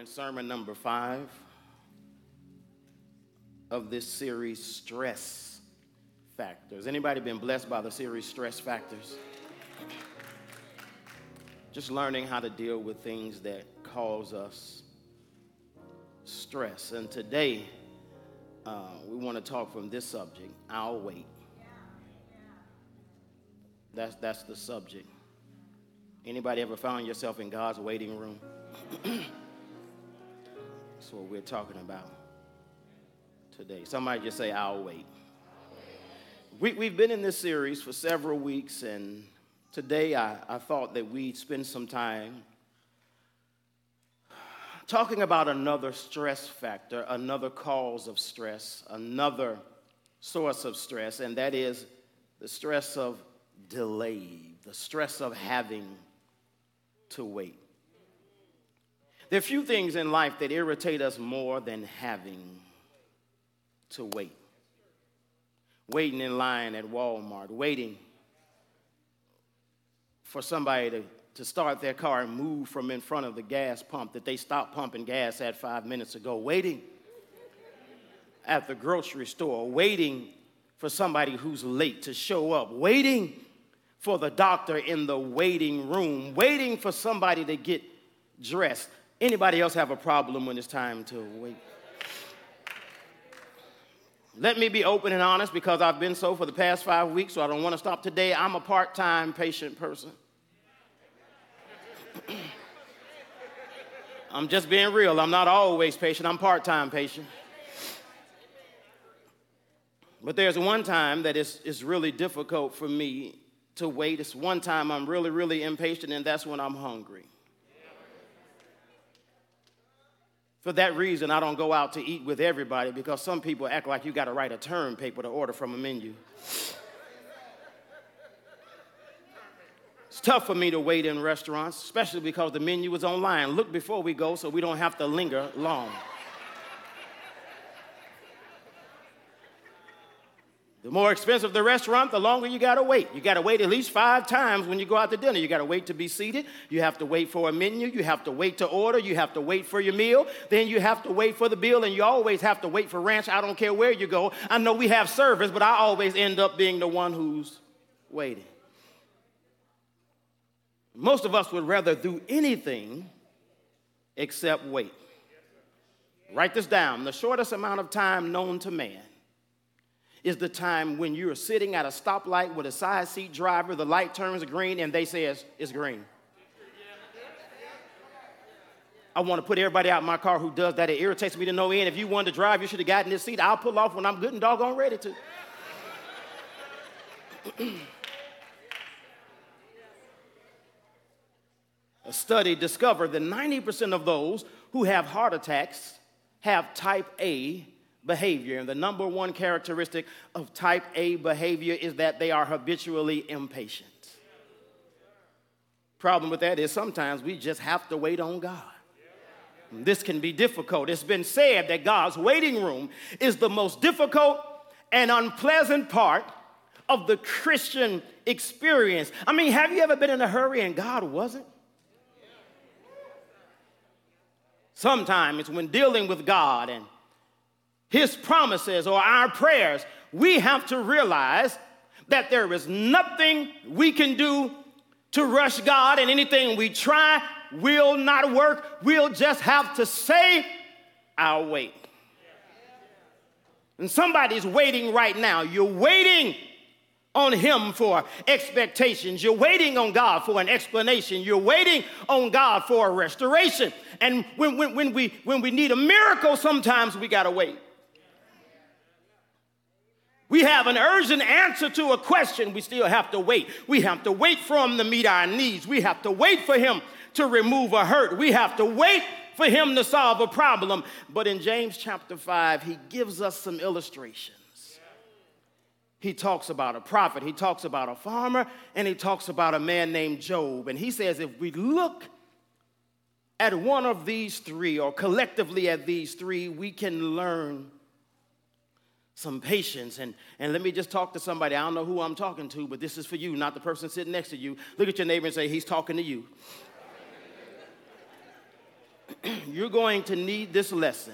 in sermon number five of this series, Stress Factors. Anybody been blessed by the series Stress Factors? Just learning how to deal with things that cause us stress. And today, uh, we want to talk from this subject, I'll wait. That's, that's the subject. Anybody ever found yourself in God's waiting room? That's what we're talking about today. Somebody just say, I'll wait. We, we've been in this series for several weeks, and today I, I thought that we'd spend some time talking about another stress factor, another cause of stress, another source of stress, and that is the stress of delay, the stress of having to wait. There are few things in life that irritate us more than having to wait. Waiting in line at Walmart, waiting for somebody to, to start their car and move from in front of the gas pump that they stopped pumping gas at five minutes ago, waiting at the grocery store, waiting for somebody who's late to show up, waiting for the doctor in the waiting room, waiting for somebody to get dressed. Anybody else have a problem when it's time to wait? Let me be open and honest because I've been so for the past five weeks, so I don't want to stop today. I'm a part time patient person. I'm just being real. I'm not always patient, I'm part time patient. But there's one time that it's, it's really difficult for me to wait. It's one time I'm really, really impatient, and that's when I'm hungry. For that reason, I don't go out to eat with everybody because some people act like you got to write a term paper to order from a menu. It's tough for me to wait in restaurants, especially because the menu is online. Look before we go so we don't have to linger long. The more expensive the restaurant, the longer you gotta wait. You gotta wait at least five times when you go out to dinner. You gotta wait to be seated. You have to wait for a menu. You have to wait to order. You have to wait for your meal. Then you have to wait for the bill, and you always have to wait for ranch. I don't care where you go. I know we have service, but I always end up being the one who's waiting. Most of us would rather do anything except wait. Write this down the shortest amount of time known to man is the time when you're sitting at a stoplight with a side seat driver, the light turns green, and they say it's, it's green. I want to put everybody out in my car who does that. It irritates me to no end. If you wanted to drive, you should have gotten this seat. I'll pull off when I'm good and doggone ready to. a study discovered that 90% of those who have heart attacks have type A behavior. And the number one characteristic of type A behavior is that they are habitually impatient. Problem with that is sometimes we just have to wait on God. This can be difficult. It's been said that God's waiting room is the most difficult and unpleasant part of the Christian experience. I mean, have you ever been in a hurry and God wasn't? Sometimes when dealing with God and his promises or our prayers, we have to realize that there is nothing we can do to rush God, and anything we try will not work. We'll just have to say, I'll wait. And somebody's waiting right now. You're waiting on Him for expectations. You're waiting on God for an explanation. You're waiting on God for a restoration. And when, when, when, we, when we need a miracle, sometimes we got to wait. We have an urgent answer to a question. We still have to wait. We have to wait for him to meet our needs. We have to wait for him to remove a hurt. We have to wait for him to solve a problem. But in James chapter 5, he gives us some illustrations. He talks about a prophet, he talks about a farmer, and he talks about a man named Job. And he says, if we look at one of these three, or collectively at these three, we can learn some patience. And, and let me just talk to somebody. I don't know who I'm talking to, but this is for you, not the person sitting next to you. Look at your neighbor and say, He's talking to you. you're going to need this lesson.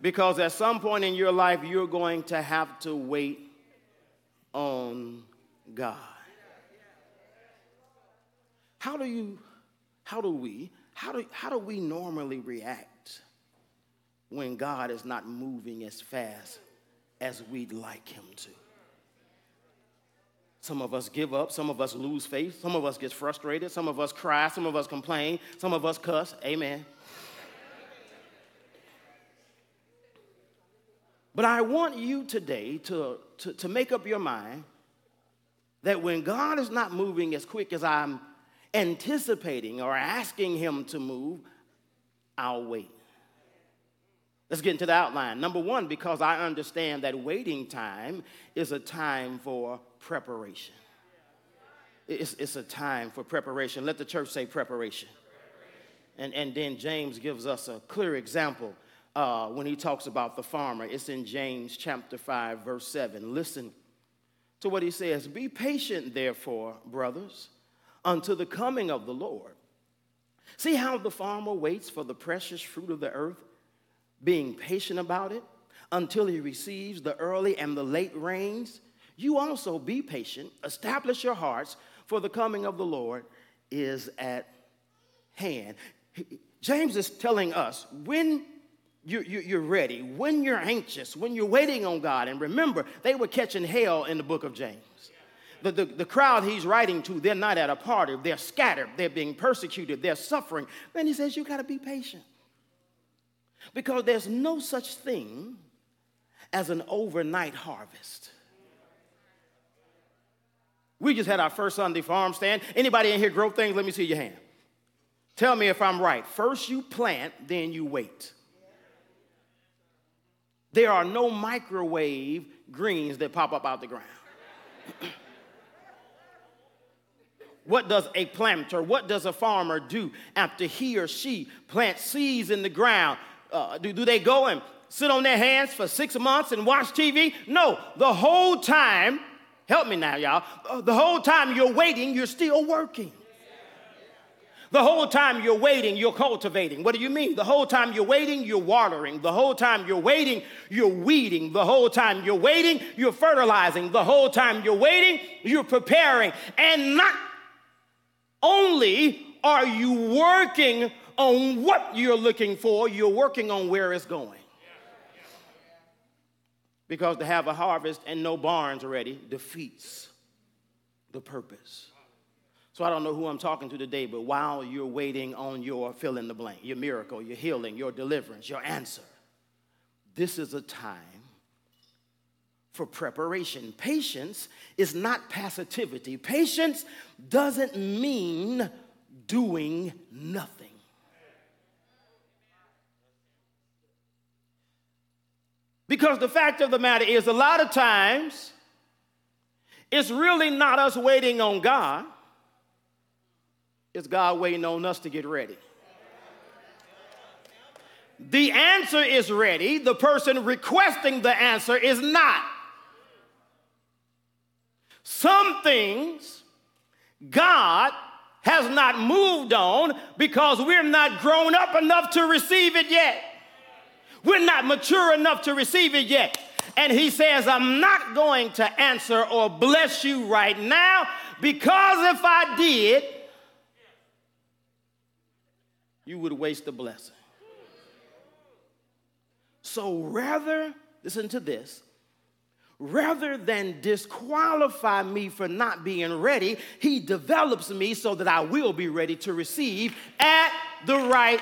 Because at some point in your life, you're going to have to wait on God. How do you, how do we, how do, how do we normally react when God is not moving as fast as we'd like Him to? Some of us give up, some of us lose faith, some of us get frustrated, some of us cry, some of us complain, some of us cuss. Amen. But I want you today to, to, to make up your mind that when God is not moving as quick as I'm anticipating or asking Him to move, I'll wait. Let's get into the outline. Number one, because I understand that waiting time is a time for preparation. It's, it's a time for preparation. Let the church say preparation. And, and then James gives us a clear example uh, when he talks about the farmer. It's in James chapter 5, verse 7. Listen to what he says Be patient, therefore, brothers, unto the coming of the Lord. See how the farmer waits for the precious fruit of the earth, being patient about it until he receives the early and the late rains. You also be patient, establish your hearts, for the coming of the Lord is at hand. James is telling us when you're, you're ready, when you're anxious, when you're waiting on God. And remember, they were catching hell in the book of James. The, the, the crowd he's writing to, they're not at a party. They're scattered. They're being persecuted. They're suffering. Then he says, You got to be patient. Because there's no such thing as an overnight harvest. We just had our first Sunday farm stand. Anybody in here grow things? Let me see your hand. Tell me if I'm right. First you plant, then you wait. There are no microwave greens that pop up out the ground. what does a planter, what does a farmer do after he or she plants seeds in the ground? Uh, do, do they go and sit on their hands for six months and watch TV? No, the whole time, help me now, y'all, uh, the whole time you're waiting, you're still working. The whole time you're waiting, you're cultivating. What do you mean? The whole time you're waiting, you're watering. The whole time you're waiting, you're weeding. The whole time you're waiting, you're fertilizing. The whole time you're waiting, you're preparing. And not only are you working on what you're looking for, you're working on where it's going. Because to have a harvest and no barns ready defeats the purpose. So I don't know who I'm talking to today, but while you're waiting on your fill in the blank, your miracle, your healing, your deliverance, your answer, this is a time for preparation. Patience is not passivity. Patience doesn't mean doing nothing. Because the fact of the matter is, a lot of times, it's really not us waiting on God it's God waiting on us to get ready? The answer is ready. The person requesting the answer is not. Some things God has not moved on because we're not grown up enough to receive it yet. We're not mature enough to receive it yet. And he says, I'm not going to answer or bless you right now because if I did, you would waste the blessing. So rather, listen to this, rather than disqualify me for not being ready, he develops me so that I will be ready to receive at the right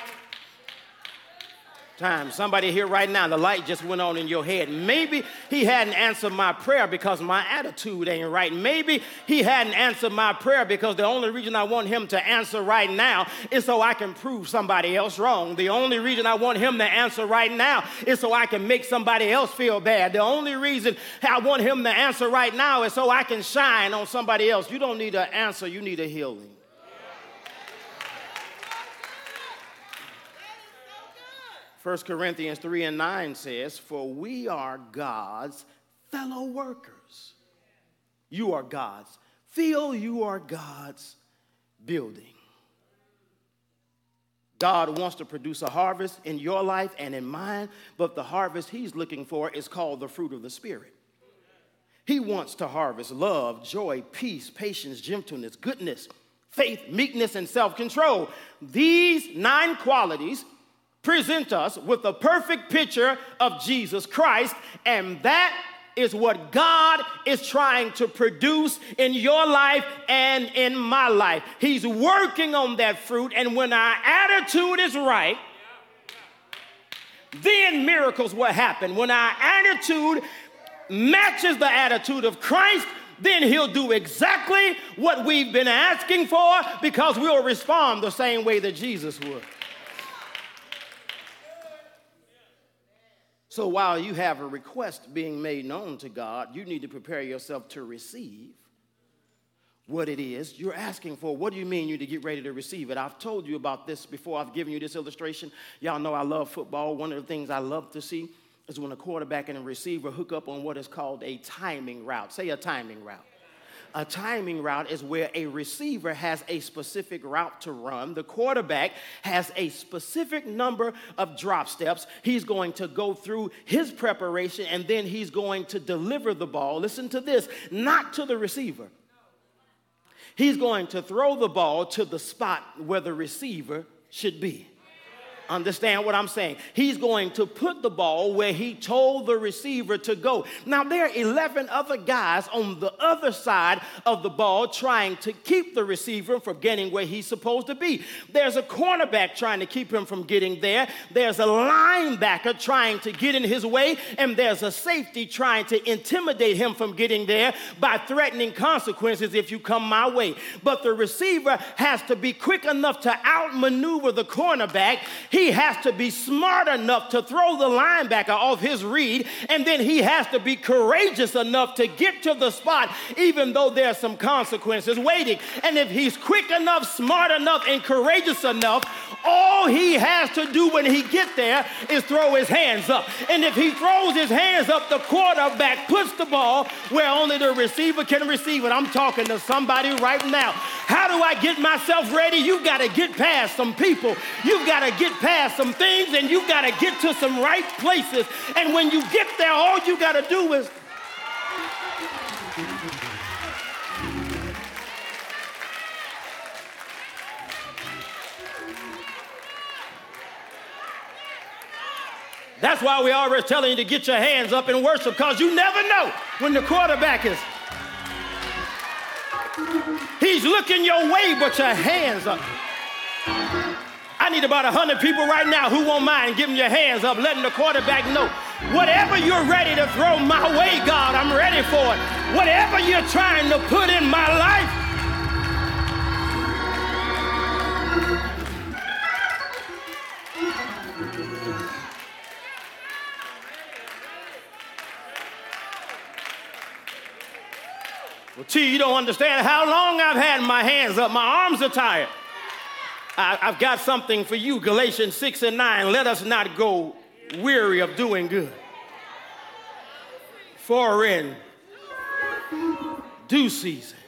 time. Somebody here right now, the light just went on in your head. Maybe he hadn't answered my prayer because my attitude ain't right. Maybe he hadn't answered my prayer because the only reason I want him to answer right now is so I can prove somebody else wrong. The only reason I want him to answer right now is so I can make somebody else feel bad. The only reason I want him to answer right now is so I can shine on somebody else. You don't need an answer, you need a healing. 1 Corinthians 3 and 9 says, For we are God's fellow workers. You are God's. Feel you are God's building. God wants to produce a harvest in your life and in mine, but the harvest He's looking for is called the fruit of the Spirit. He wants to harvest love, joy, peace, patience, gentleness, goodness, faith, meekness, and self control. These nine qualities present us with a perfect picture of Jesus Christ, and that is what God is trying to produce in your life and in my life. He's working on that fruit, and when our attitude is right, then miracles will happen. When our attitude matches the attitude of Christ, then he'll do exactly what we've been asking for because we'll respond the same way that Jesus would. So while you have a request being made known to God, you need to prepare yourself to receive what it is you're asking for. What do you mean you need to get ready to receive it? I've told you about this before. I've given you this illustration. Y'all know I love football. One of the things I love to see is when a quarterback and a receiver hook up on what is called a timing route. Say a timing route. A timing route is where a receiver has a specific route to run. The quarterback has a specific number of drop steps. He's going to go through his preparation and then he's going to deliver the ball. Listen to this not to the receiver. He's going to throw the ball to the spot where the receiver should be. Understand what I'm saying? He's going to put the ball where he told the receiver to go. Now, there are 11 other guys on the other side of the ball trying to keep the receiver from getting where he's supposed to be. There's a cornerback trying to keep him from getting there. There's a linebacker trying to get in his way. And there's a safety trying to intimidate him from getting there by threatening consequences if you come my way. But the receiver has to be quick enough to outmaneuver the cornerback. He he has to be smart enough to throw the linebacker off his read, and then he has to be courageous enough to get to the spot, even though there's some consequences waiting. And if he's quick enough, smart enough, and courageous enough, all he has to do when he get there is throw his hands up. And if he throws his hands up, the quarterback puts the ball where only the receiver can receive it. I'm talking to somebody right now. How do I get myself ready? You've got to get past some people. You've got to get past some things and you've got to get to some right places. And when you get there, all you got to do is That's why we always telling you to get your hands up in worship because you never know when the quarterback is. He's looking your way, but your hands up. I need about 100 people right now who won't mind giving your hands up, letting the quarterback know whatever you're ready to throw my way, God, I'm ready for it. Whatever you're trying to put in my life, T, you don't understand how long I've had my hands up. My arms are tired. I, have got something for you, Galatians 6 and 9. Let us not go weary of doing good. For in due season,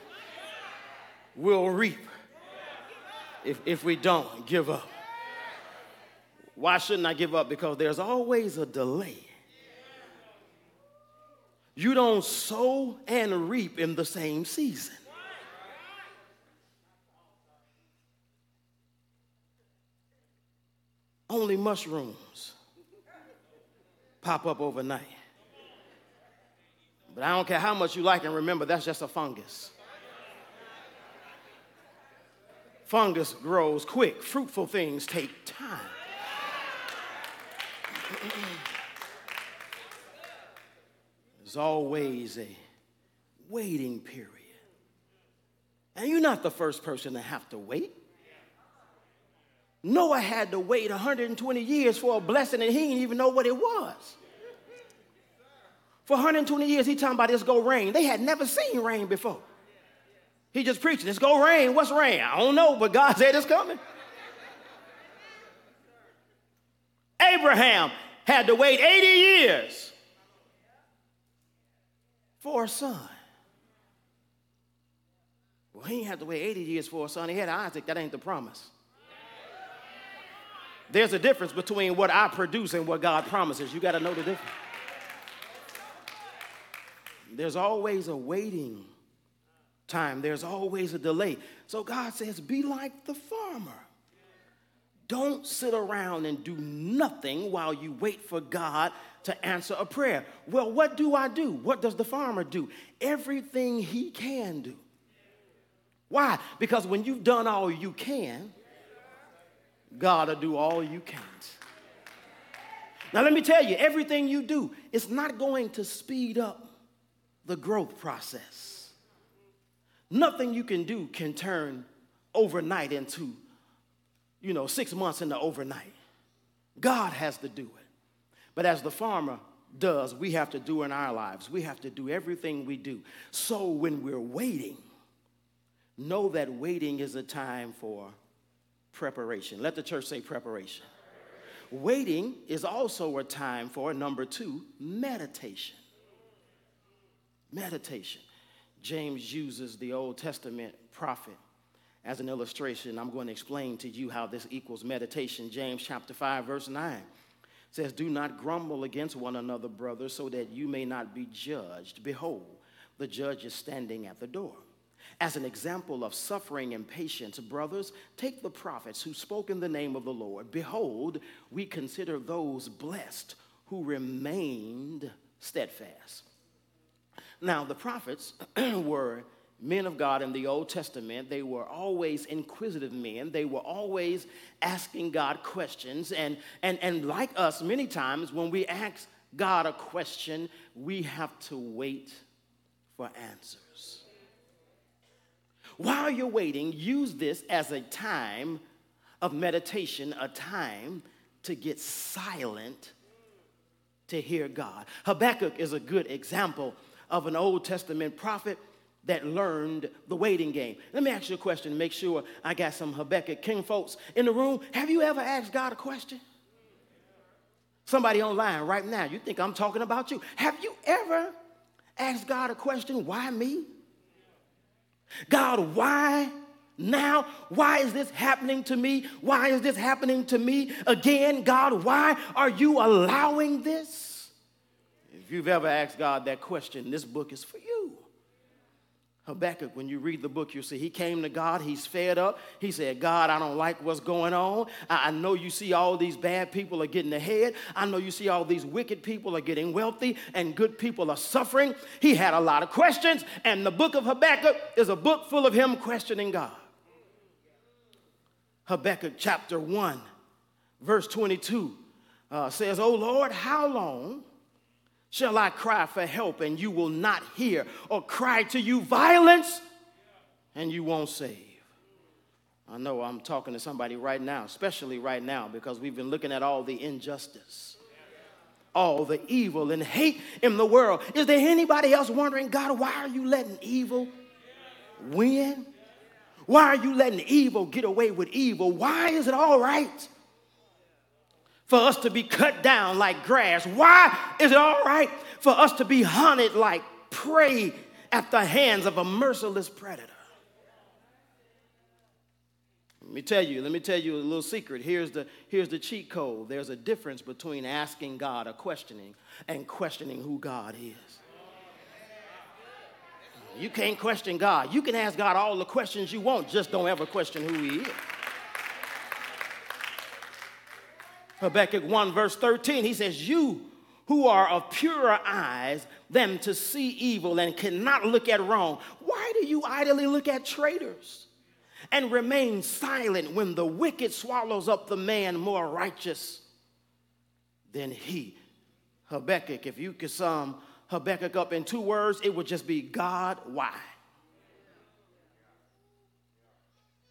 we'll reap if, if we don't give up. Why shouldn't I give up? Because there's always a delay you don't sow and reap in the same season. Only mushrooms pop up overnight. But I don't care how much you like and remember, that's just a fungus. Fungus grows quick, fruitful things take time. There's always a waiting period. And you're not the first person to have to wait. Noah had to wait 120 years for a blessing and he didn't even know what it was. For 120 years, he talking about this go rain. They had never seen rain before. He just preaching, it's go rain. What's rain? I don't know, but God said it's coming. Abraham had to wait 80 years for a son. Well, he didn't have to wait 80 years for a son. He had Isaac. That ain't the promise. There's a difference between what I produce and what God promises. You got to know the difference. There's always a waiting time, there's always a delay. So God says, Be like the farmer. Don't sit around and do nothing while you wait for God to answer a prayer. Well, what do I do? What does the farmer do? Everything he can do. Why? Because when you've done all you can, God will do all you can't. Now, let me tell you, everything you do is not going to speed up the growth process. Nothing you can do can turn overnight into, you know, six months into overnight. God has to do it. But as the farmer does, we have to do in our lives. We have to do everything we do. So when we're waiting, know that waiting is a time for preparation. Let the church say preparation. Waiting is also a time for, number two, meditation. Meditation. James uses the Old Testament prophet as an illustration. I'm going to explain to you how this equals meditation. James chapter 5, verse 9 says, Do not grumble against one another, brothers, so that you may not be judged. Behold, the judge is standing at the door. As an example of suffering and patience, brothers, take the prophets who spoke in the name of the Lord. Behold, we consider those blessed who remained steadfast. Now, the prophets were men of God in the Old Testament. They were always inquisitive men. They were always asking God questions. And, and, and like us, many times when we ask God a question, we have to wait for answers. While you're waiting, use this as a time of meditation, a time to get silent to hear God. Habakkuk is a good example of an Old Testament prophet that learned the waiting game. Let me ask you a question make sure I got some Habakkuk King folks in the room. Have you ever asked God a question? Somebody online right now, you think I'm talking about you. Have you ever asked God a question? Why me? God, why now? Why is this happening to me? Why is this happening to me again? God, why are you allowing this? If you've ever asked God that question, this book is for you. Habakkuk, when you read the book, you'll see he came to God, he's fed up. He said, God, I don't like what's going on. I, know you see all these bad people are getting ahead. I know you see all these wicked people are getting wealthy and good people are suffering. He had a lot of questions, and the book of Habakkuk is a book full of him questioning God. Habakkuk chapter 1, verse 22 uh, says, Oh Lord, how long? Shall I cry for help and you will not hear, or cry to you violence and you won't save? I know I'm talking to somebody right now, especially right now, because we've been looking at all the injustice, all the evil and hate in the world. Is there anybody else wondering, God, why are you letting evil win? Why are you letting evil get away with evil? Why is it all right for us to be cut down like grass? Why is it all right for us to be hunted like prey at the hands of a merciless predator? Let me tell you, let me tell you a little secret. Here's the, here's the cheat code. There's a difference between asking God a questioning and questioning who God is. You can't question God. You can ask God all the questions you want, just don't ever question who He is. Habakkuk 1, verse 13, he says, You who are of purer eyes than to see evil and cannot look at wrong, why do you idly look at traitors and remain silent when the wicked swallows up the man more righteous than he? Habakkuk, if you could sum Habakkuk up in two words, it would just be God, why?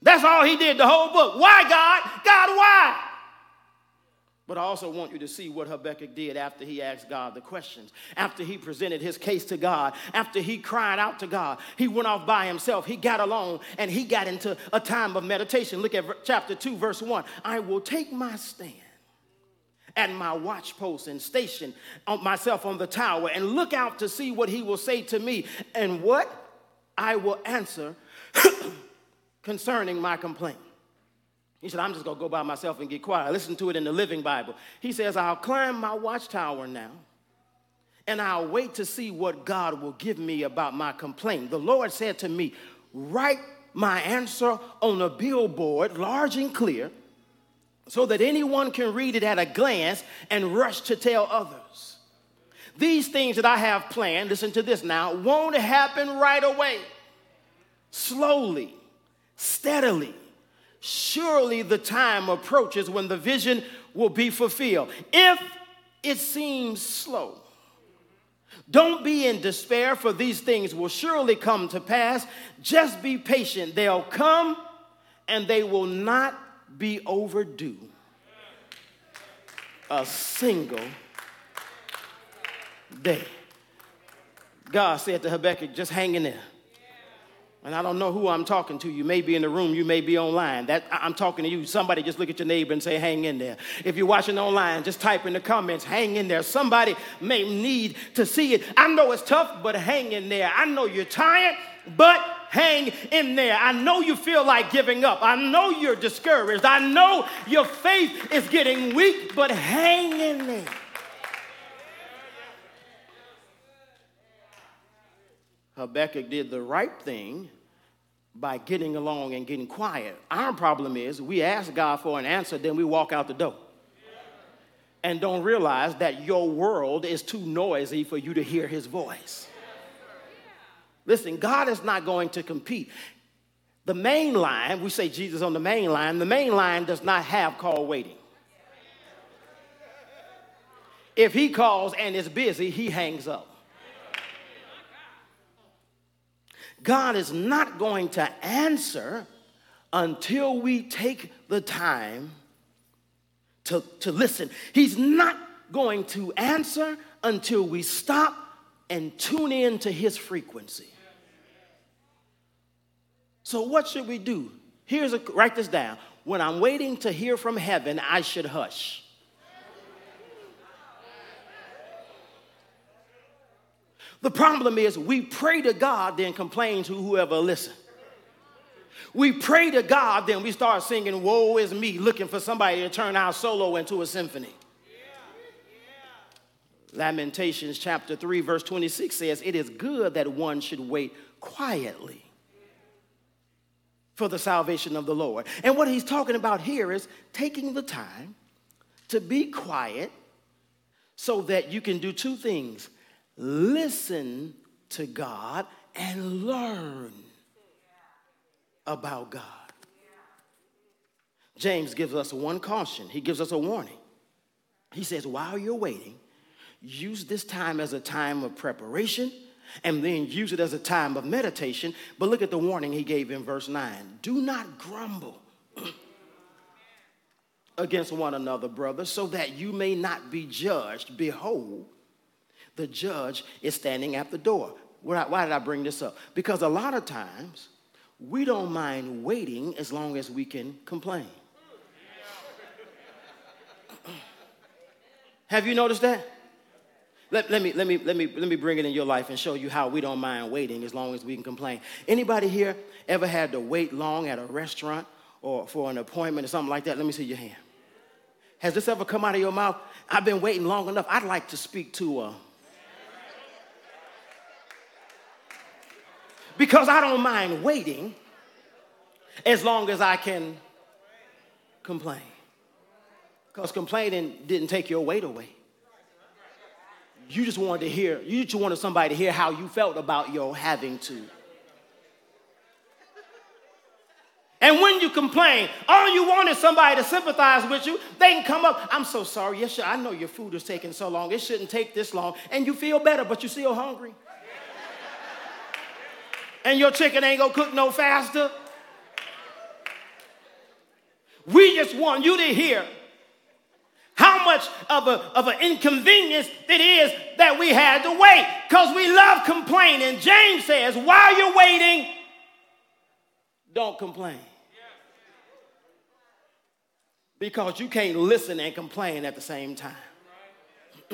That's all he did the whole book. Why, God? God, why? But I also want you to see what Habakkuk did after he asked God the questions, after he presented his case to God, after he cried out to God. He went off by himself, he got alone, and he got into a time of meditation. Look at chapter 2, verse 1. I will take my stand at my watchpost and station myself on the tower and look out to see what he will say to me and what I will answer concerning my complaint. He said, I'm just going to go by myself and get quiet. Listen to it in the Living Bible. He says, I'll climb my watchtower now and I'll wait to see what God will give me about my complaint. The Lord said to me, Write my answer on a billboard, large and clear, so that anyone can read it at a glance and rush to tell others. These things that I have planned, listen to this now, won't happen right away. Slowly, steadily, surely the time approaches when the vision will be fulfilled. If it seems slow, don't be in despair, for these things will surely come to pass. Just be patient. They'll come and they will not be overdue. A single day. God said to Habakkuk, just hang in there. And I don't know who I'm talking to. You may be in the room, you may be online. That I'm talking to you. Somebody just look at your neighbor and say, hang in there. If you're watching online, just type in the comments, hang in there. Somebody may need to see it. I know it's tough, but hang in there. I know you're tired, but hang in there. I know you feel like giving up. I know you're discouraged. I know your faith is getting weak, but hang in there. Habakkuk did the right thing by getting along and getting quiet. Our problem is we ask God for an answer, then we walk out the door. And don't realize that your world is too noisy for you to hear his voice. Listen, God is not going to compete. The main line, we say Jesus on the main line, the main line does not have call waiting. If he calls and is busy, he hangs up. God is not going to answer until we take the time to, to listen. He's not going to answer until we stop and tune in to his frequency. So, what should we do? Here's a write this down. When I'm waiting to hear from heaven, I should hush. The problem is we pray to God, then complain to whoever listen. We pray to God, then we start singing, Woe is me, looking for somebody to turn our solo into a symphony. Lamentations chapter 3, verse 26 says, It is good that one should wait quietly for the salvation of the Lord. And what he's talking about here is taking the time to be quiet so that you can do two things listen to God and learn about God. James gives us one caution, he gives us a warning. He says, while you're waiting, use this time as a time of preparation and then use it as a time of meditation. But look at the warning he gave in verse 9 do not grumble. against one another, brothers, so that you may not be judged. Behold, the judge is standing at the door. Why did I bring this up? Because a lot of times we don't mind waiting as long as we can complain. Have you noticed that? Let, let, me, let, me, let, me, let me bring it in your life and show you how we don't mind waiting as long as we can complain. Anybody here ever had to wait long at a restaurant or for an appointment or something like that? Let me see your hand. Has this ever come out of your mouth? I've been waiting long enough. I'd like to speak to a because I don't mind waiting as long as I can complain. Because complaining didn't take your weight away. You just wanted to hear, you just wanted somebody to hear how you felt about your having to. And when you complain, all you want is somebody to sympathize with you. They can come up, I'm so sorry. Yes, sir, I know your food is taking so long. It shouldn't take this long. And you feel better, but you're still hungry and your chicken ain't gonna cook no faster. We just want you to hear how much of, a, of an inconvenience it is that we had to wait because we love complaining. James says, while you're waiting, don't complain. Because you can't listen and complain at the same time.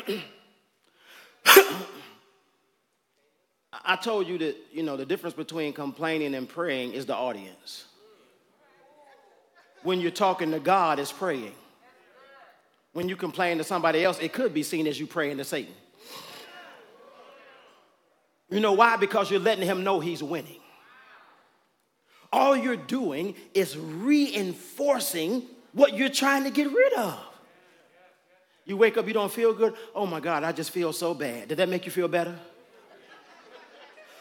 I told you that, you know, the difference between complaining and praying is the audience. when you're talking to God is praying. When you complain to somebody else, it could be seen as you praying to Satan. You know why? Because you're letting him know he's winning. All you're doing is reinforcing what you're trying to get rid of. You wake up, you don't feel good. Oh my God, I just feel so bad. Did that make you feel better?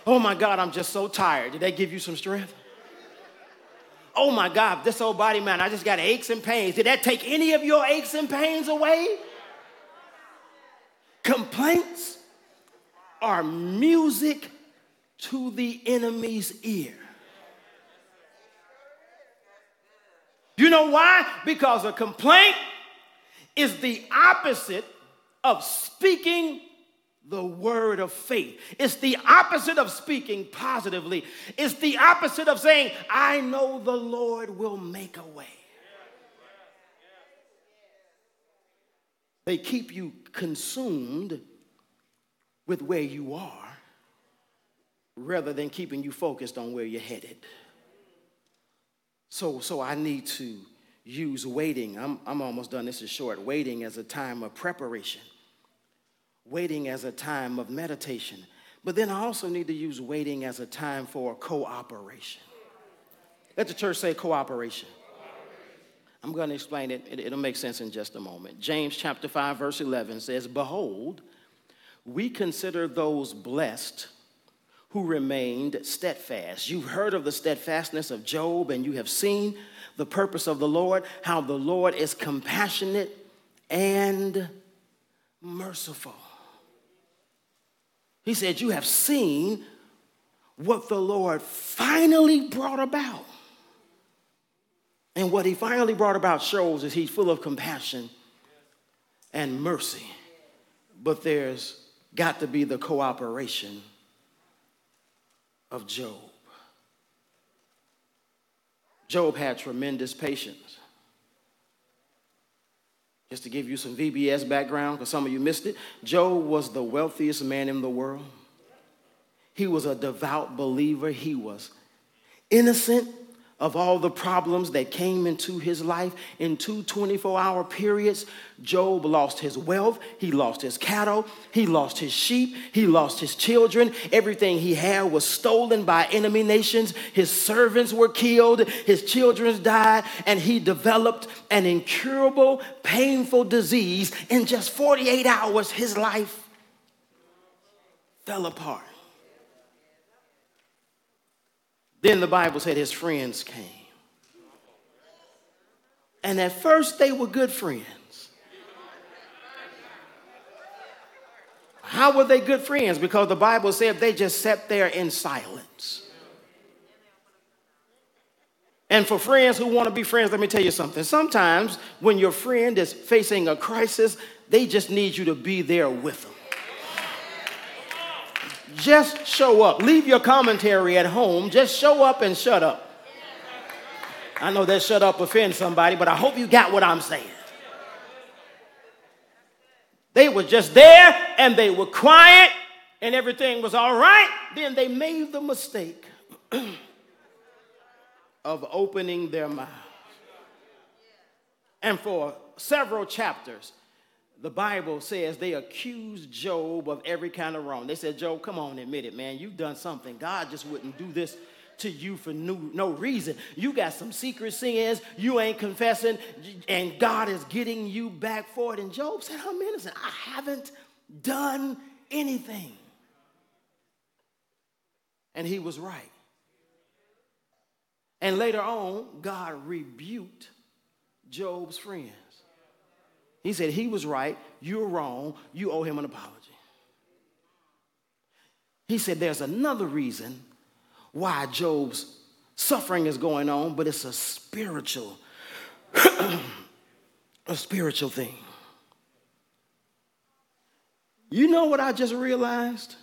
Oh my God, I'm just so tired. Did that give you some strength? Oh my God, this old body, man, I just got aches and pains. Did that take any of your aches and pains away? Complaints are music to the enemy's ear. You know why? Because a complaint is the opposite of speaking the word of faith. It's the opposite of speaking positively. It's the opposite of saying, I know the Lord will make a way. They keep you consumed with where you are rather than keeping you focused on where you're headed. So, so I need to use waiting. I'm, I'm almost done. This is short. Waiting as a time of preparation, waiting as a time of meditation. But then I also need to use waiting as a time for cooperation. Let the church say cooperation. I'm going to explain it. it. It'll make sense in just a moment. James chapter 5, verse 11 says, Behold, we consider those blessed who remained steadfast. You've heard of the steadfastness of Job, and you have seen the purpose of the Lord, how the Lord is compassionate and merciful. He said, You have seen what the Lord finally brought about. And what he finally brought about shows is he's full of compassion and mercy. But there's got to be the cooperation of Job. Job had tremendous patience. Just to give you some VBS background, because some of you missed it, Job was the wealthiest man in the world. He was a devout believer. He was innocent of all the problems that came into his life in two 24 hour periods. Job lost his wealth, he lost his cattle, he lost his sheep, he lost his children. Everything he had was stolen by enemy nations. His servants were killed, his children died, and he developed an incurable, painful disease. In just 48 hours, his life fell apart. Then the Bible said his friends came. And at first they were good friends. How were they good friends? Because the Bible said they just sat there in silence. And for friends who want to be friends, let me tell you something. Sometimes when your friend is facing a crisis, they just need you to be there with them. Just show up. Leave your commentary at home. Just show up and shut up. I know that shut up offends somebody, but I hope you got what I'm saying. They were just there and they were quiet and everything was all right. Then they made the mistake of opening their mouth. And for several chapters, the Bible says they accused Job of every kind of wrong. They said, Job, come on, admit it, man. You've done something. God just wouldn't do this to you for no, reason. You got some secret sins, you ain't confessing, and God is getting you back for it. And Job said, I'm innocent. I haven't done anything. And he was right. And later on, God rebuked Job's friends. He said he was right, you're wrong, you owe him an apology. He said there's another reason why Job's suffering is going on, but it's a spiritual, a spiritual thing. You know what I just realized?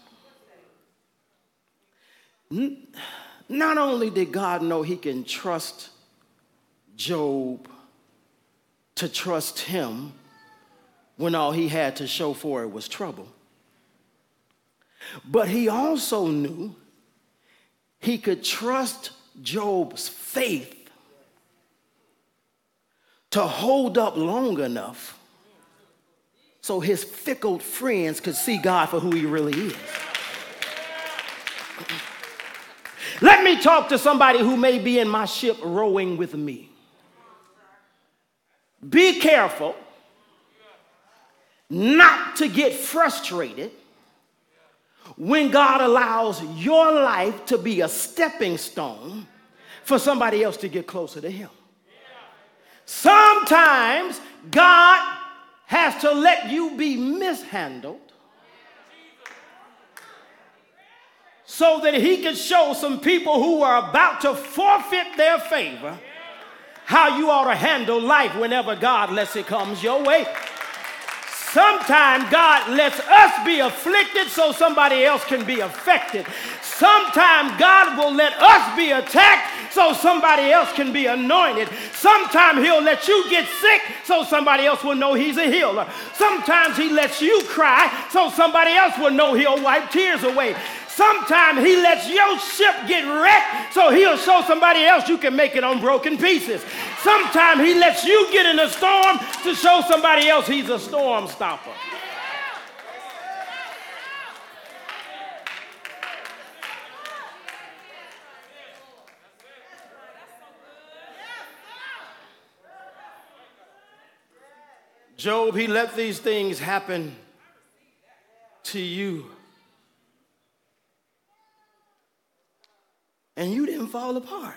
Not only did God know he can trust Job to trust him when all he had to show for it was trouble. But he also knew he could trust Job's faith to hold up long enough so his fickle friends could see God for who he really is. Let me talk to somebody who may be in my ship rowing with me. Be careful not to get frustrated when God allows your life to be a stepping stone for somebody else to get closer to Him. Sometimes God has to let you be mishandled so that He can show some people who are about to forfeit their favor how you ought to handle life whenever God lets it comes your way. Sometimes God lets us be afflicted so somebody else can be affected. Sometimes God will let us be attacked so somebody else can be anointed. Sometimes He'll let you get sick so somebody else will know He's a healer. Sometimes He lets you cry so somebody else will know He'll wipe tears away. Sometimes he lets your ship get wrecked so he'll show somebody else you can make it on broken pieces. Sometimes he lets you get in a storm to show somebody else he's a storm stopper. Job, he let these things happen to you. And you didn't fall apart.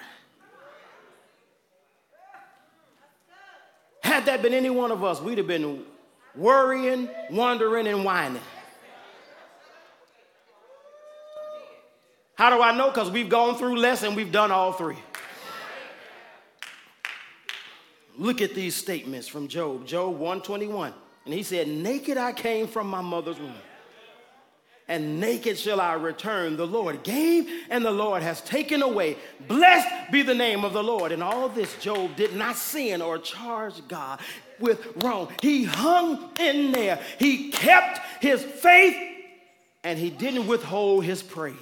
Had that been any one of us, we'd have been worrying, wondering, and whining. How do I know? Because we've gone through less and we've done all three. Look at these statements from Job, Job 121. And he said, Naked I came from my mother's womb, and naked shall I return. The Lord gave, and the Lord has taken away. Blessed be the name of the Lord. And all this, Job did not sin or charge God with wrong. He hung in there, he kept his faith, and he didn't withhold his praise.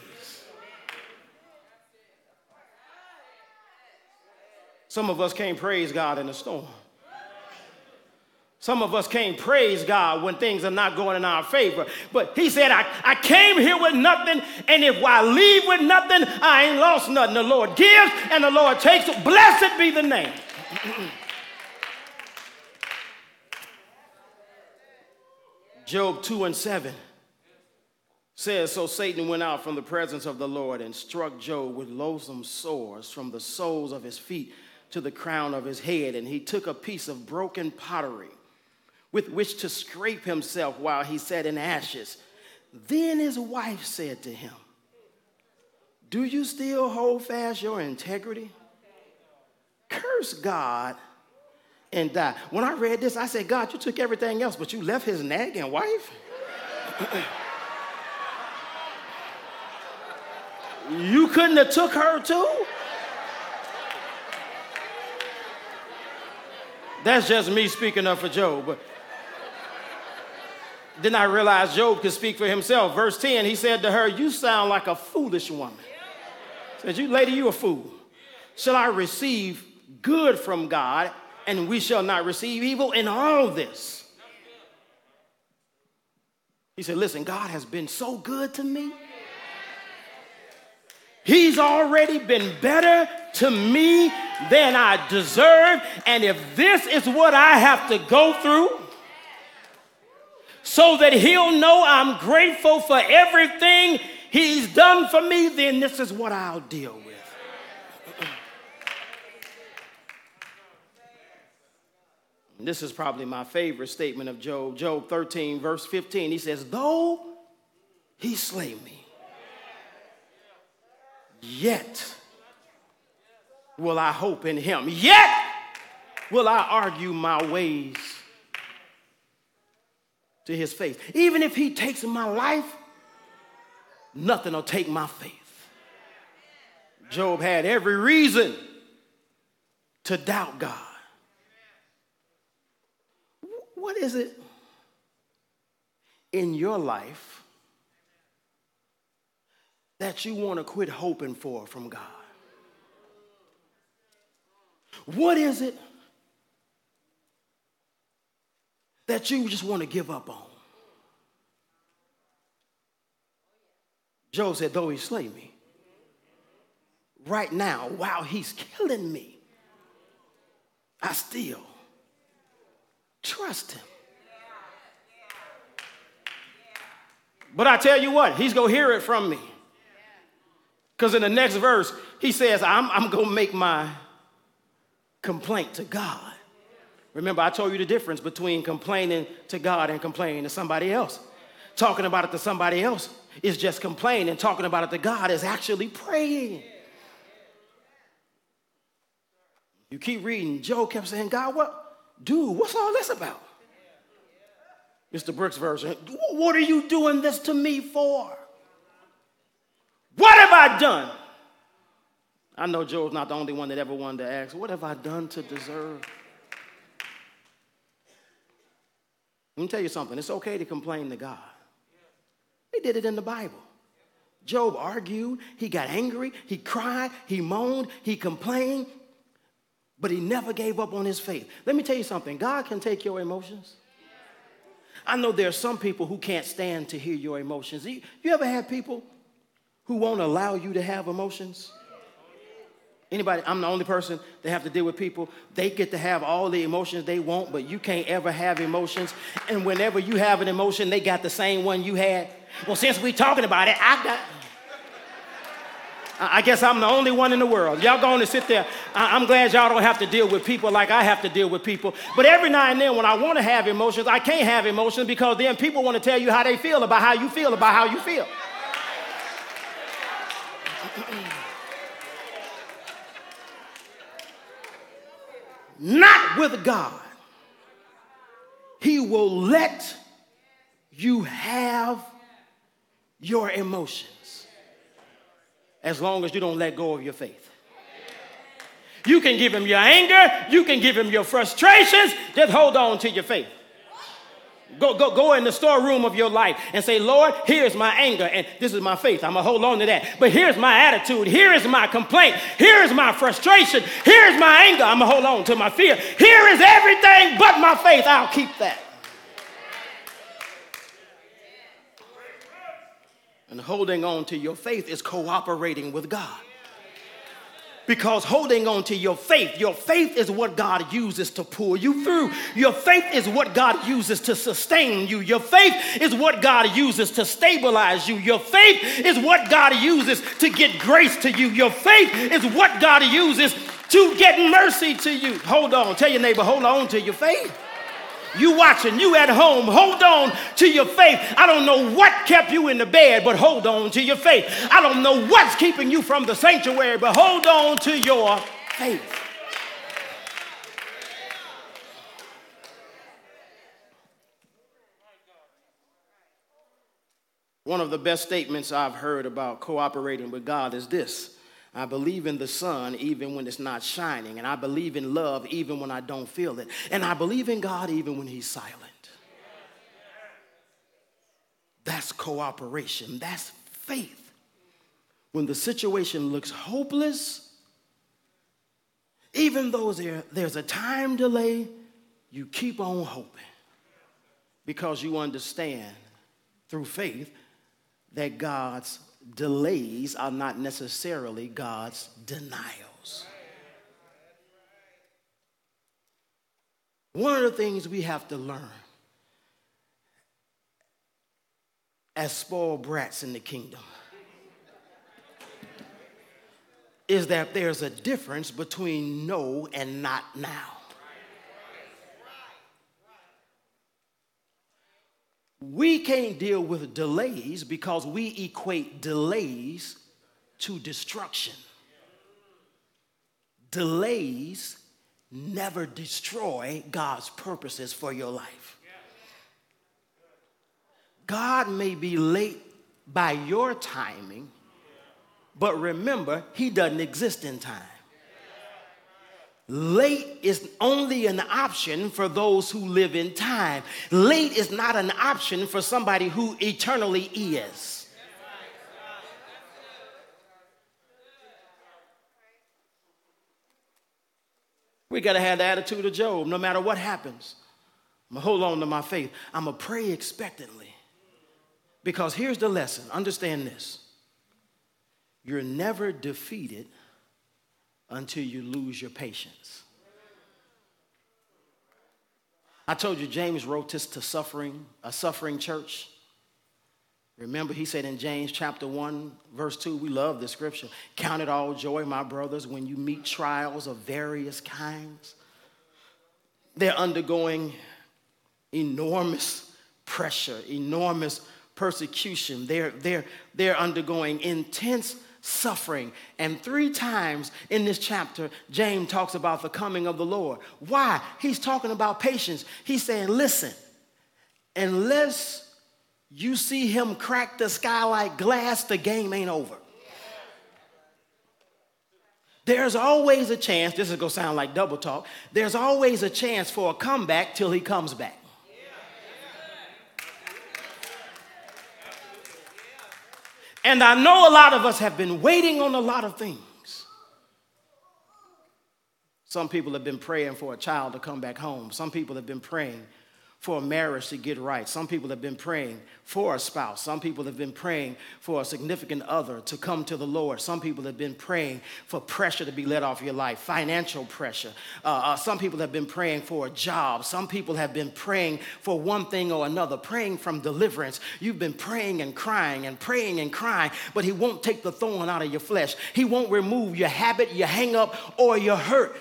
Some of us can't praise God in a storm. Some of us can't praise God when things are not going in our favor. But he said, I, I came here with nothing, and if I leave with nothing, I ain't lost nothing. The Lord gives and the Lord takes. Blessed be the name. Job 2 and 7 says, So Satan went out from the presence of the Lord and struck Job with loathsome sores from the soles of his feet to the crown of his head, and he took a piece of broken pottery with which to scrape himself while he sat in ashes. Then his wife said to him, Do you still hold fast your integrity? Curse God and die. When I read this, I said, God, you took everything else, but you left his nagging wife? you couldn't have took her too? That's just me speaking up for Job. But then I realized Job could speak for himself. Verse 10, he said to her, You sound like a foolish woman. Said, You lady, you a fool. Shall I receive good from God, and we shall not receive evil in all this? He said, Listen, God has been so good to me. He's already been better to me than I deserve. And if this is what I have to go through, so that he'll know I'm grateful for everything he's done for me, then this is what I'll deal with. this is probably my favorite statement of Job. Job 13, verse 15. He says, Though he slay me, Yet will I hope in him. Yet will I argue my ways to his face. Even if he takes my life, nothing will take my faith. Job had every reason to doubt God. What is it in your life that you want to quit hoping for from God? What is it that you just want to give up on. Job said, though he slay me, right now, while he's killing me, I still trust him. But I tell you what, he's going to hear it from me. Because in the next verse, he says, I'm, I'm going to make my complaint to God. Remember, I told you the difference between complaining to God and complaining to somebody else. Talking about it to somebody else is just complaining, talking about it to God is actually praying. You keep reading, Job kept saying, God, what? Dude, what's all this about? Mr. Brooks' version, what are you doing this to me for? What have I done? I know Job's not the only one that ever wanted to ask, What have I done to deserve? Let me tell you something. It's okay to complain to God. He did it in the Bible. Job argued, he got angry, he cried, he moaned, he complained, but he never gave up on his faith. Let me tell you something God can take your emotions. I know there are some people who can't stand to hear your emotions. You, you ever had people who won't allow you to have emotions? Anybody, I'm the only person that have to deal with people. They get to have all the emotions they want, but you can't ever have emotions. And whenever you have an emotion, they got the same one you had. Well, since we talking about it, I got. I guess I'm the only one in the world. Y'all going to sit there. I'm glad y'all don't have to deal with people like I have to deal with people. But every now and then, when I want to have emotions, I can't have emotions because then people want to tell you how they feel about how you feel about how you feel. Not with God. He will let you have your emotions as long as you don't let go of your faith. You can give him your anger, you can give him your frustrations, just hold on to your faith. Go, go, go in the storeroom of your life and say, Lord, here's my anger, and this is my faith. I'm gonna hold on to that. But here's my attitude, here is my complaint, here is my frustration, here's my anger. I'm gonna hold on to my fear. Here is everything but my faith. I'll keep that. And holding on to your faith is cooperating with God. Because holding on to your faith, your faith is what God uses to pull you through. Your faith is what God uses to sustain you. Your faith is what God uses to stabilize you. Your faith is what God uses to get grace to you. Your faith is what God uses to get mercy to you. Hold on. Tell your neighbor, hold on to your faith. You watching, you at home, hold on to your faith. I don't know what kept you in the bed, but hold on to your faith. I don't know what's keeping you from the sanctuary, but hold on to your faith. One of the best statements I've heard about cooperating with God is this I believe in the sun even when it's not shining. And I believe in love even when I don't feel it. And I believe in God even when He's silent. That's cooperation, that's faith. When the situation looks hopeless, even though there, there's a time delay, you keep on hoping because you understand through faith that God's delays are not necessarily God's denials. One of the things we have to learn as spoiled brats in the kingdom is that there's a difference between no and not now. We can't deal with delays because we equate delays to destruction. Delays never destroy God's purposes for your life. God may be late by your timing, but remember, He doesn't exist in time. Late is only an option for those who live in time. Late is not an option for somebody who eternally is. We got to have the attitude of Job no matter what happens. I'm going to hold on to my faith. I'm going to pray expectantly. Because here's the lesson understand this you're never defeated until you lose your patience. I told you James wrote this to suffering, a suffering church. Remember, he said in James chapter 1, verse 2, we love the scripture. Count it all joy, my brothers, when you meet trials of various kinds. They're undergoing enormous pressure, enormous persecution. They're, they're, they're undergoing intense suffering. And three times in this chapter, James talks about the coming of the Lord. Why? He's talking about patience. He's saying, listen, unless you see him crack the sky like glass, the game ain't over. There's always a chance, this is gonna sound like double talk, there's always a chance for a comeback till he comes back. And I know a lot of us have been waiting on a lot of things. Some people have been praying for a child to come back home. Some people have been praying for a marriage to get right. Some people have been praying for a spouse. Some people have been praying for a significant other to come to the Lord. Some people have been praying for pressure to be let off your life, financial pressure. Uh, uh, some people have been praying for a job. Some people have been praying for one thing or another, praying from deliverance. You've been praying and crying and praying and crying, but He won't take the thorn out of your flesh. He won't remove your habit, your hang up, or your hurt.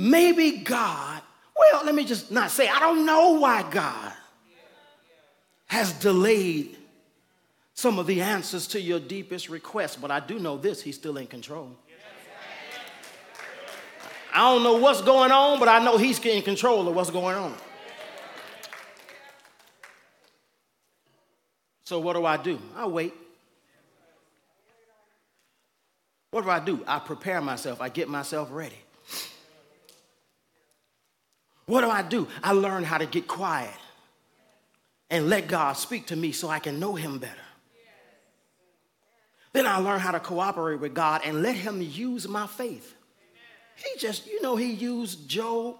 Maybe God, well, let me just not say, I don't know why God has delayed some of the answers to your deepest requests, but I do know this He's still in control. I don't know what's going on, but I know He's in control of what's going on. So, what do I do? I wait. What do I do? I prepare myself, I get myself ready. What do I do? I learn how to get quiet and let God speak to me so I can know Him better. Then I learn how to cooperate with God and let Him use my faith. He just, you know, He used Job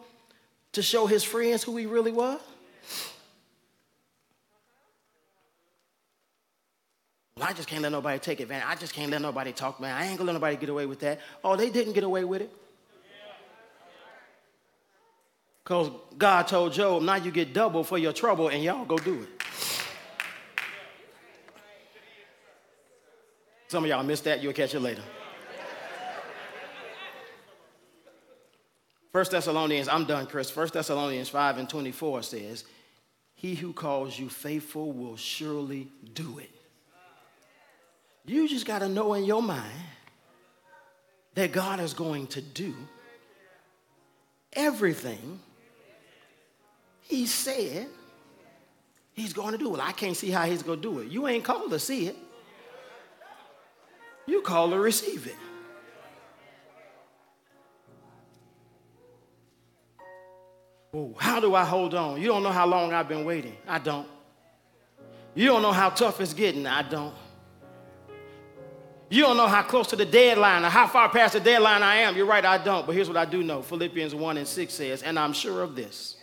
to show his friends who he really was. I just can't let nobody take advantage. I just can't let nobody talk, man. I ain't gonna let nobody get away with that. Oh, they didn't get away with it. Because God told Job, now you get double for your trouble, and y'all go do it. Some of y'all missed that. You'll catch it later. First Thessalonians, I'm done, Chris. First Thessalonians 5 and 24 says, He who calls you faithful will surely do it. You just got to know in your mind that God is going to do everything he said he's going to do it. I can't see how he's going to do it. You ain't called to see it, you called to receive it. Oh, how do I hold on? You don't know how long I've been waiting. I don't. You don't know how tough it's getting. I don't. You don't know how close to the deadline or how far past the deadline I am. You're right, I don't. But here's what I do know Philippians 1 and 6 says, and I'm sure of this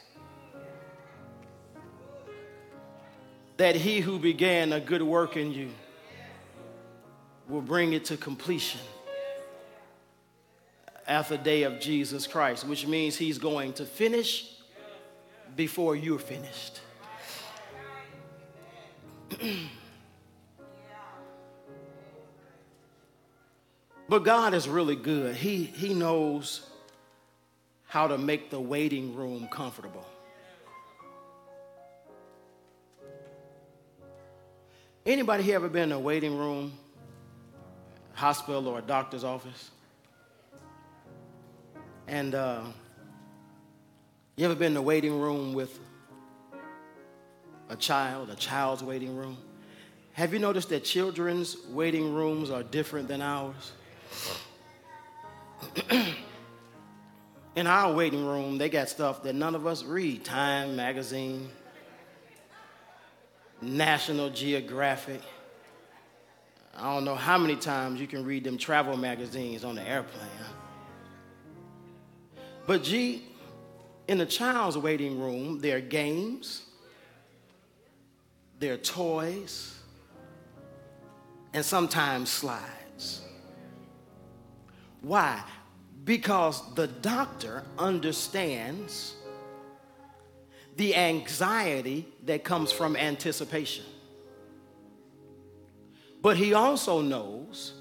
that he who began a good work in you will bring it to completion at the day of Jesus Christ, which means he's going to finish before you're finished. but God is really good. He, he knows how to make the waiting room comfortable. Anybody here ever been in a waiting room, hospital, or a doctor's office? And uh, you ever been in a waiting room with a child, a child's waiting room? Have you noticed that children's waiting rooms are different than ours? in our waiting room, they got stuff that none of us read Time magazine, National Geographic. I don't know how many times you can read them travel magazines on the airplane. But G, In a child's waiting room, there are games, there are toys, and sometimes slides. Why? Because the doctor understands the anxiety that comes from anticipation. But he also knows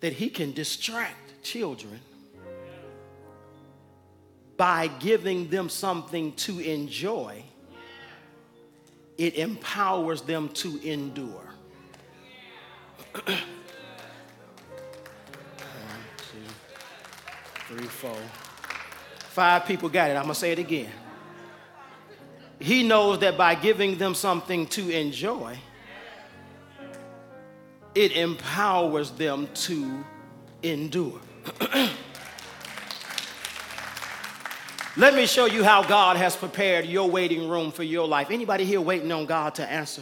that he can distract children by giving them something to enjoy, it empowers them to endure. One, two, three, four. Five people got it. I'm going to say it again. He knows that by giving them something to enjoy, it empowers them to endure. Let me show you how God has prepared your waiting room for your life. Anybody here waiting on God to answer?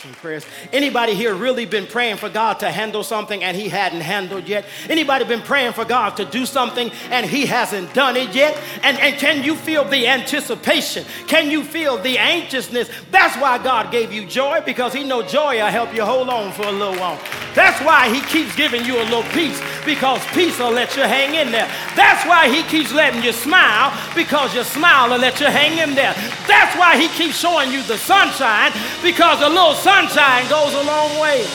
Some prayers. Anybody here really been praying for God to handle something and he hadn't handled yet? Anybody been praying for God to do something and he hasn't done it yet? And, and can you feel the anticipation? Can you feel the anxiousness? That's why God gave you joy because he know joy will help you hold on for a little while. That's why he keeps giving you a little peace because peace will let you hang in there. That's why he keeps letting you smile because your smile will let you hang in there. That's why he keeps showing you the sunshine because a little sunshine goes a long way.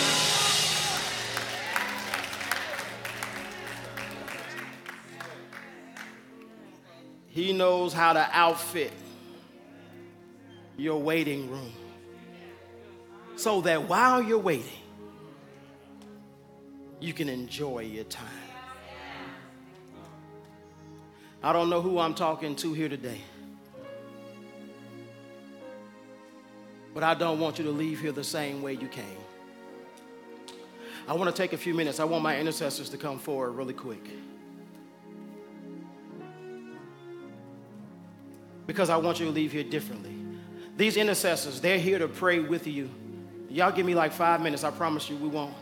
He knows how to outfit your waiting room so that while you're waiting, you can enjoy your time. I don't know who I'm talking to here today. But I don't want you to leave here the same way you came. I want to take a few minutes. I want my intercessors to come forward really quick. Because I want you to leave here differently. These intercessors, they're here to pray with you. Y'all give me like five minutes. I promise you we won't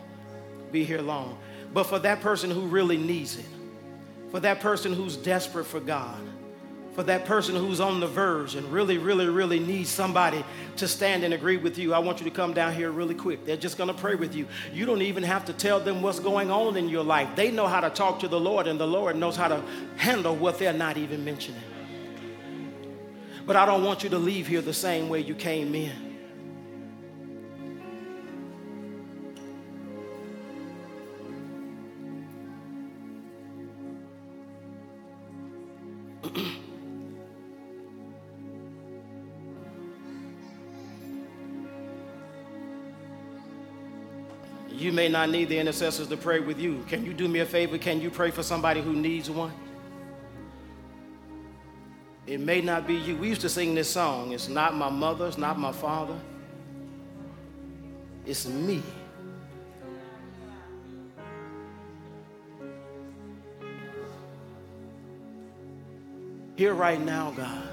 be here long. But for that person who really needs it, for that person who's desperate for God, for that person who's on the verge and really, really, really needs somebody to stand and agree with you, I want you to come down here really quick. They're just to pray with you. You don't even have to tell them what's going on in your life. They know how to talk to the Lord, and the Lord knows how to handle what they're not even mentioning. But I don't want you to leave here the same way you came in. You may not need the intercessors to pray with you. Can you do me a favor? Can you pray for somebody who needs one? It may not be you. We used to sing this song. It's not my mother, it's not my father. It's me. Here right now, God.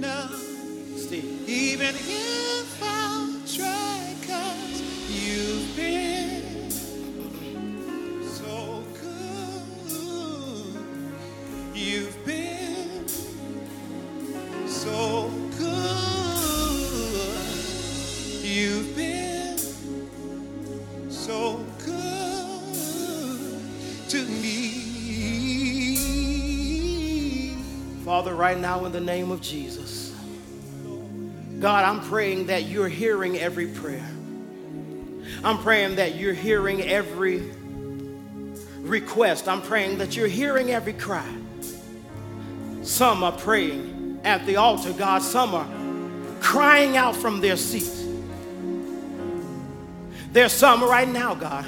You've been right now in the name of Jesus, God, I'm praying that you're hearing every prayer. I'm praying that you're hearing every request. I'm praying that you're hearing every cry. Some are praying at the altar, God. Some are crying out from their seats. There's some right now, God,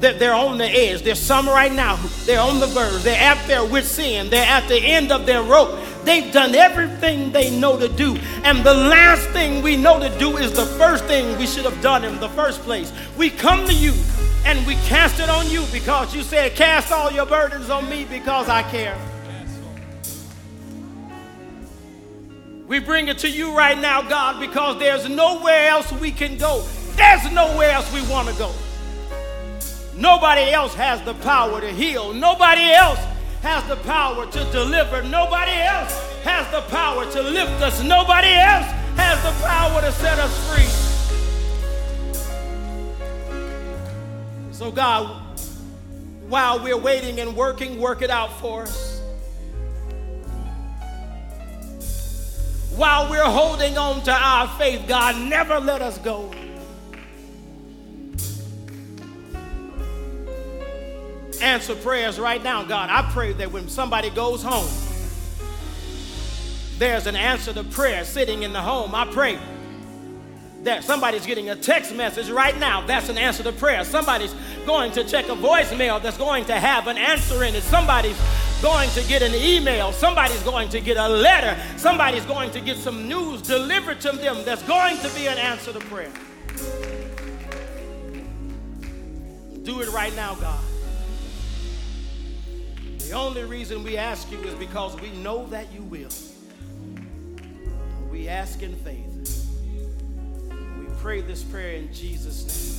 they're on the edge. There's some right now, they're on the verge. They're at their wits' end. They're at the end of their rope. They've done everything they know to do. And the last thing we know to do is the first thing we should have done in the first place. We come to you and we cast it on you because you said, Cast all your burdens on me because I care. We bring it to you right now, God, because there's nowhere else we can go. There's nowhere else we want to go. Nobody else has the power to heal. Nobody else has the power to deliver. Nobody else has the power to lift us. Nobody else has the power to set us free. So, God, while we're waiting and working, work it out for us. While we're holding on to our faith, God, never let us go. Answer prayers right now, God. I pray that when somebody goes home, there's an answer to prayer sitting in the home. I pray that somebody's getting a text message right now. That's an answer to prayer. Somebody's going to check a voicemail that's going to have an answer in it. Somebody's going to get an email. Somebody's going to get a letter. Somebody's going to get some news delivered to them that's going to be an answer to prayer. Do it right now, God. The only reason we ask you is because we know that you will. We ask in faith. We pray this prayer in Jesus' name.